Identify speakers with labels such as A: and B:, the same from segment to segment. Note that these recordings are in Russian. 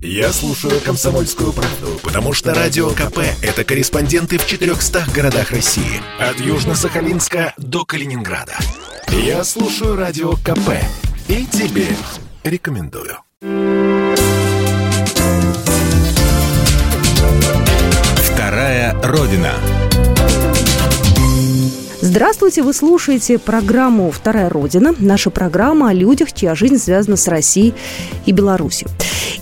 A: Я слушаю «Комсомольскую правду», потому что «Радио КП» — это корреспонденты в 400 городах России. От Южно-Сахалинска до Калининграда. Я слушаю «Радио КП» и тебе рекомендую.
B: Вторая Родина.
C: Здравствуйте, вы слушаете программу «Вторая Родина». Наша программа о людях, чья жизнь связана с Россией и Беларусью.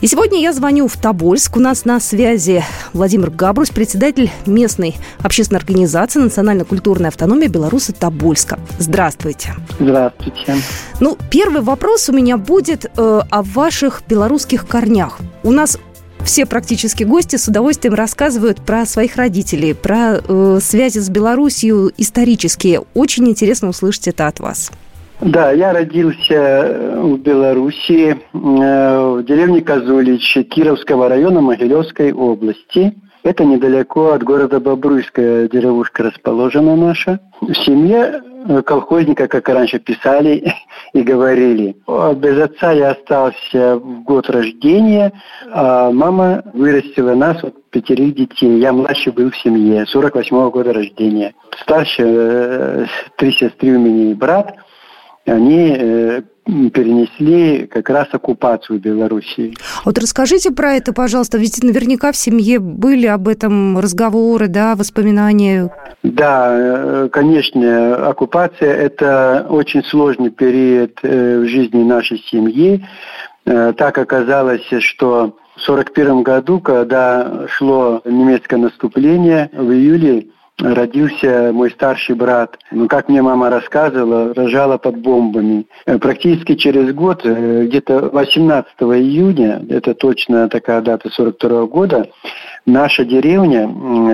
C: И сегодня я звоню в Тобольск. У нас на связи Владимир Габрус, председатель местной общественной организации «Национально-культурная автономия Беларуси Тобольска». Здравствуйте.
D: Здравствуйте.
C: Ну, первый вопрос у меня будет э, о ваших белорусских корнях. У нас все практически гости с удовольствием рассказывают про своих родителей, про э, связи с Белоруссией исторические. Очень интересно услышать это от вас.
D: Да, я родился э, в Белоруссии, э, в деревне Козулич Кировского района Могилевской области. Это недалеко от города Бобруйская деревушка расположена наша. В семье э, колхозника, как раньше писали и говорили. Без отца я остался в год рождения, а мама вырастила нас, вот пятерых детей. Я младший был в семье, 48 -го года рождения. Старше три сестры у меня и брат – они э, перенесли как раз оккупацию Белоруссии.
C: Вот расскажите про это, пожалуйста, ведь наверняка в семье были об этом разговоры, да, воспоминания.
D: Да, э, конечно, оккупация – это очень сложный период э, в жизни нашей семьи. Так оказалось, что в 1941 году, когда шло немецкое наступление, в июле родился мой старший брат. Ну, как мне мама рассказывала, рожала под бомбами. Э, практически через год, э, где-то 18 июня, это точно такая дата 42 -го года, наша деревня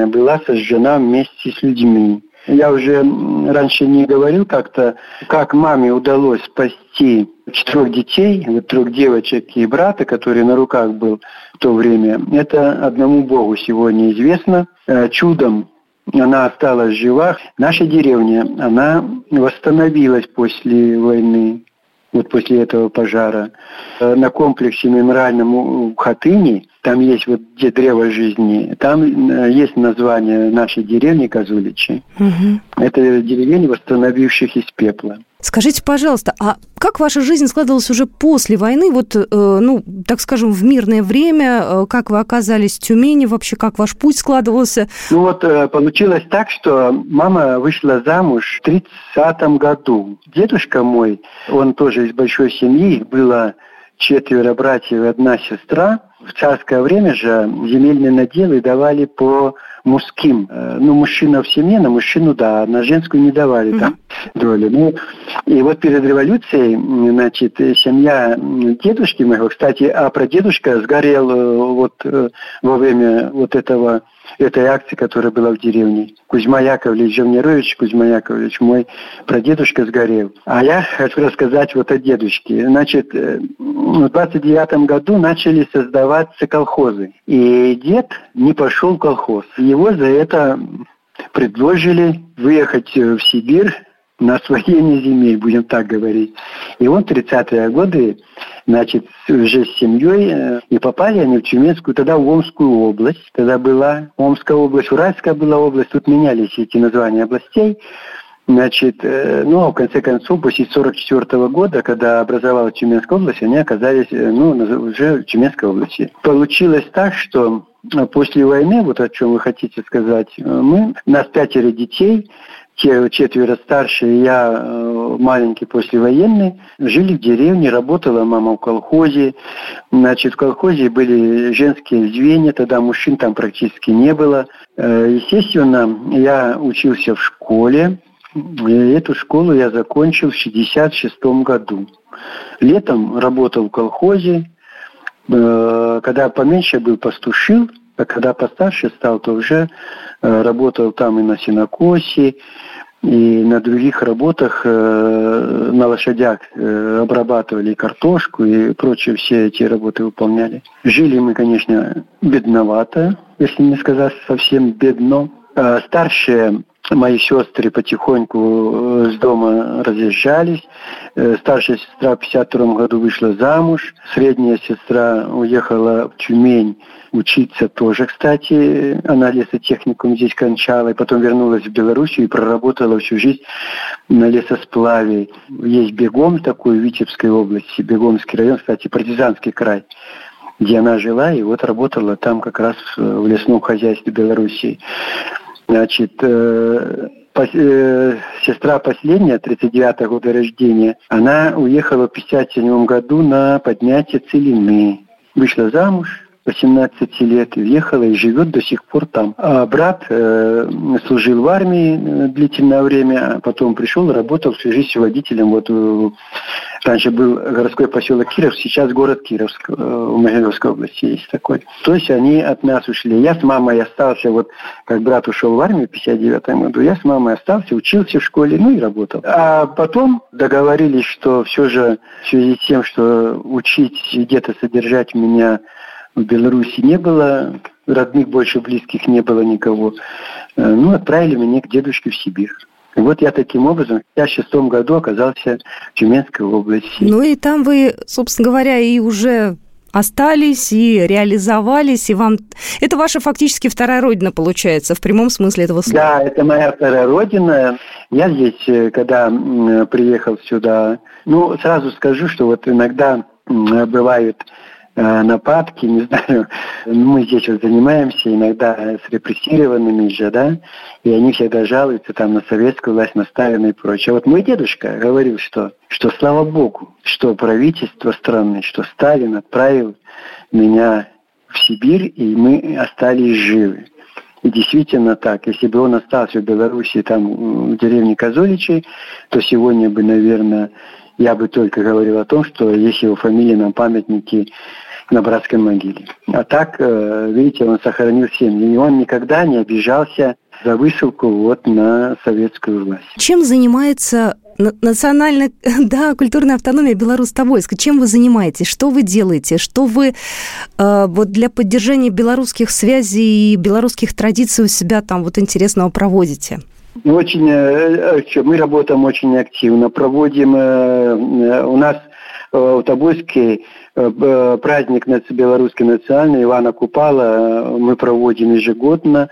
D: была сожжена вместе с людьми. Я уже раньше не говорил как-то, как маме удалось спасти четырех детей, трех девочек и брата, который на руках был в то время. Это одному Богу сегодня известно. Э, чудом она осталась жива. Наша деревня, она восстановилась после войны, вот после этого пожара. Э, на комплексе мемориальном в Хатыни, там есть вот где древо жизни, там э, есть название нашей деревни Козуличи. Угу. Это деревень, восстановивших из пепла.
C: Скажите, пожалуйста, а как ваша жизнь складывалась уже после войны, вот, э, ну, так скажем, в мирное время? Э, как вы оказались в Тюмени вообще? Как ваш путь складывался?
D: Ну вот э, получилось так, что мама вышла замуж в 30 году. Дедушка мой, он тоже из большой семьи, было четверо братьев и одна сестра. В царское время же земельные наделы давали по мужским. Э, ну, мужчина в семье, на мужчину, да, на женскую не давали mm-hmm. там доли. Ну, и вот перед революцией, значит, семья дедушки моего, кстати, а про дедушка сгорел э, вот э, во время вот этого этой акции, которая была в деревне. Кузьма Яковлевич Жевнерович, Кузьма Яковлевич, мой прадедушка сгорел. А я хочу рассказать вот о дедушке. Значит, в 29 году начали создаваться колхозы. И дед не пошел в колхоз. Его за это предложили выехать в Сибирь на освоение земель, будем так говорить. И он в 30-е годы, значит, уже с семьей, э, и попали они в Тюменскую, тогда в Омскую область, тогда была Омская область, Уральская была область, тут менялись эти названия областей. Значит, э, ну, в конце концов, после 1944 года, когда образовалась Тюменская область, они оказались, э, ну, уже в Тюменской области. Получилось так, что после войны, вот о чем вы хотите сказать, мы, нас пятеро детей, те четверо старше, я э, маленький послевоенный, жили в деревне, работала мама в колхозе. Значит, в колхозе были женские звенья, тогда мужчин там практически не было. Э, естественно, я учился в школе. И эту школу я закончил в 66 году. Летом работал в колхозе. Э, когда поменьше был, пастушил. А когда постарше стал, то уже работал там и на синокосе, и на других работах э, на лошадях э, обрабатывали картошку и прочие все эти работы выполняли. Жили мы, конечно, бедновато, если не сказать совсем бедно. Старшие мои сестры потихоньку э, с дома разъезжались. Э, старшая сестра в 52 году вышла замуж. Средняя сестра уехала в Тюмень учиться тоже, кстати. Она лесотехникум здесь кончала. И потом вернулась в Белоруссию и проработала всю жизнь на лесосплаве. Есть Бегом такой в Витебской области, Бегомский район, кстати, партизанский край где она жила, и вот работала там как раз в лесном хозяйстве Белоруссии. Значит, э, э, сестра последняя, 39-го года рождения, она уехала в 57 году на поднятие Целины. Вышла замуж, 18 лет, въехала и живет до сих пор там. А брат э, служил в армии э, длительное время, а потом пришел, работал всю жизнь водителем. Вот э, раньше был городской поселок Киров, сейчас город Кировск э, в Могилевской области есть такой. То есть они от нас ушли. Я с мамой остался, вот как брат ушел в армию в 59 году, я с мамой остался, учился в школе, ну и работал. А потом договорились, что все же в связи с тем, что учить где-то содержать меня в Беларуси не было, родных больше близких не было никого. Э, ну, отправили меня к дедушке в Сибирь. И вот я таким образом в 1956 году оказался в Тюменской области.
C: Ну и там вы, собственно говоря, и уже остались и реализовались, и вам... Это ваша фактически вторая родина, получается, в прямом смысле этого слова.
D: Да, это моя вторая родина. Я здесь, э, когда приехал сюда, ну, сразу скажу, что вот иногда бывают нападки, не знаю, мы здесь вот занимаемся иногда с репрессированными же, да, и они всегда жалуются там на советскую власть, на Сталина и прочее. Вот мой дедушка говорил, что, что слава Богу, что правительство страны, что Сталин отправил меня в Сибирь, и мы остались живы. И действительно так. Если бы он остался в Беларуси, там, в деревне Козоличей, то сегодня бы, наверное, я бы только говорил о том, что есть его фамилия на памятнике на братской могиле. А так, э, видите, он сохранил семью. И он никогда не обижался за высылку вот на советскую власть.
C: Чем занимается национальная, да, культурная автономия Беларусь-Тобольска. Чем вы занимаетесь? Что вы делаете? Что вы э, вот для поддержания белорусских связей и белорусских традиций у себя там вот интересного проводите?
D: Очень, э, э, мы работаем очень активно, проводим, э, у нас в Тобольске праздник белорусский национальный Ивана Купала мы проводим ежегодно.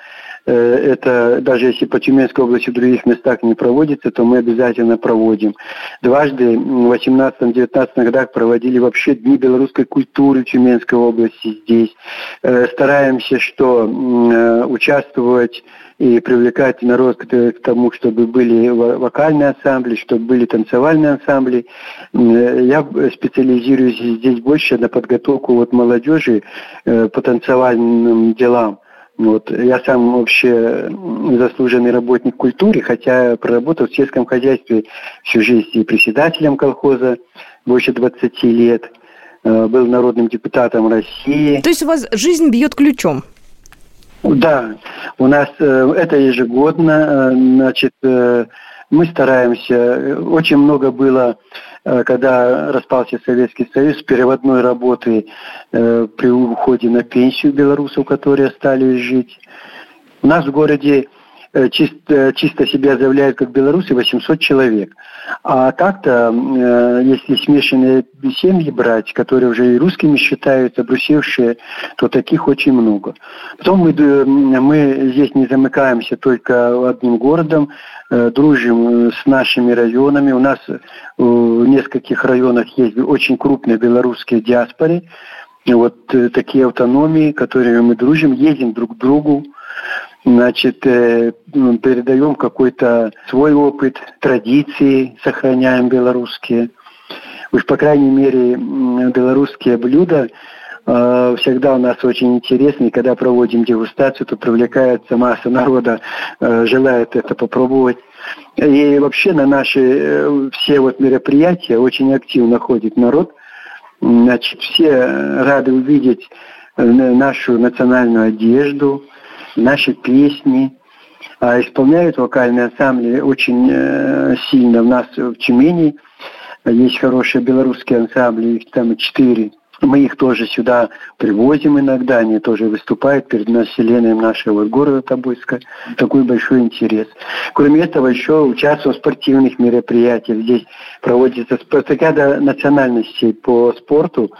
D: Это даже если по Тюменской области в других местах не проводится, то мы обязательно проводим. Дважды в 18-19 годах проводили вообще Дни белорусской культуры Тюменской области здесь. Стараемся, что участвовать и привлекать народ к тому, чтобы были вокальные ансамбли, чтобы были танцевальные ансамбли. Я специализируюсь здесь больше на подготовку вот молодежи э, по танцевальным делам. Вот. Я сам вообще заслуженный работник культуры, хотя проработал в сельском хозяйстве всю жизнь и председателем колхоза больше 20 лет, э, был народным депутатом России.
C: То есть у вас жизнь бьет ключом?
D: Да, у нас э, это ежегодно, э, значит, э, мы стараемся. Очень много было, когда распался Советский Союз, переводной работы э, при уходе на пенсию белорусов, которые остались жить. У нас в городе Э, чисто, чисто себя заявляют как белорусы 800 человек. А так-то, э, если смешанные семьи брать, которые уже и русскими считаются, брусевшие, то таких очень много. Потом мы, мы здесь не замыкаемся только одним городом, э, дружим с нашими районами. У нас в нескольких районах есть очень крупные белорусские диаспоры. Вот такие автономии, которыми мы дружим, ездим друг к другу значит, э, ну, передаем какой-то свой опыт, традиции сохраняем белорусские. Уж, по крайней мере, белорусские блюда э, всегда у нас очень интересны. когда проводим дегустацию, то привлекается масса народа, э, желает это попробовать. И вообще на наши все вот мероприятия очень активно ходит народ. Значит, все рады увидеть нашу национальную одежду, наши песни. А исполняют вокальные ансамбли очень э, сильно. У нас в Тюмени есть хорошие белорусские ансамбли, их там четыре. Мы их тоже сюда привозим иногда, они тоже выступают перед населением нашего города Тобольска. Такой большой интерес. Кроме этого, еще участвую в спортивных мероприятиях. Здесь проводится спартакиада национальностей по спорту,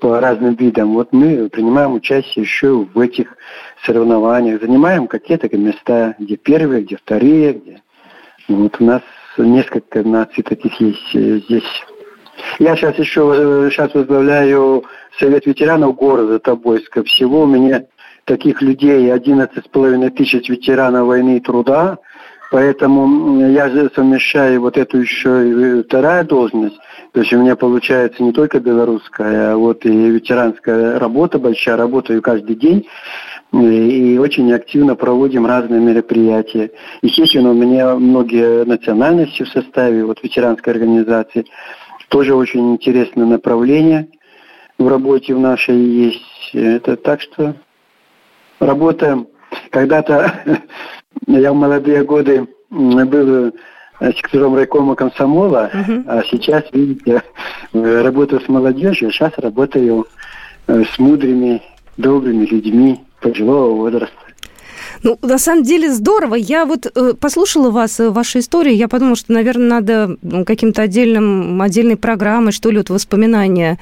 D: по разным видам. Вот мы принимаем участие еще в этих соревнованиях, занимаем какие-то места, где первые, где вторые, где... Вот у нас несколько наций таких есть э, здесь. Я сейчас еще сейчас э, возглавляю Совет ветеранов города Тобольска. Всего у меня таких людей 11,5 тысяч ветеранов войны и труда. Поэтому я совмещаю вот эту еще и вторая должность. То есть у меня получается не только белорусская, а вот и ветеранская работа большая. Работаю каждый день и очень активно проводим разные мероприятия. Естественно, у меня многие национальности в составе вот ветеранской организации. Тоже очень интересное направление в работе в нашей есть. Это так что работа когда-то я в молодые годы был секретарем райкома комсомола, uh-huh. а сейчас, видите, работаю с молодежью, сейчас работаю э, с мудрыми, добрыми людьми пожилого возраста.
C: Ну, на самом деле здорово. Я вот э, послушала вас, э, вашу историю, я подумала, что, наверное, надо каким-то отдельным, отдельной программой, что ли, вот воспоминания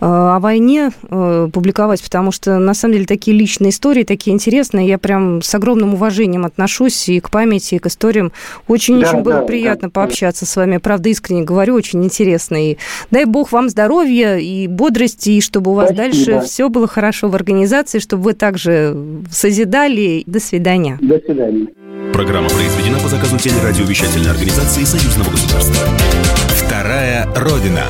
C: э, о войне э, публиковать, потому что, на самом деле, такие личные истории, такие интересные. Я прям с огромным уважением отношусь и к памяти, и к историям. Очень-очень да, было да, приятно да, пообщаться с вами. Правда, искренне говорю, очень интересно. И дай бог вам здоровья и бодрости, и чтобы у вас Спасибо. дальше все было хорошо в организации, чтобы вы также созидали. До свидания.
D: До свидания.
B: Программа произведена по заказу телерадиовещательной организации Союзного государства. Вторая Родина.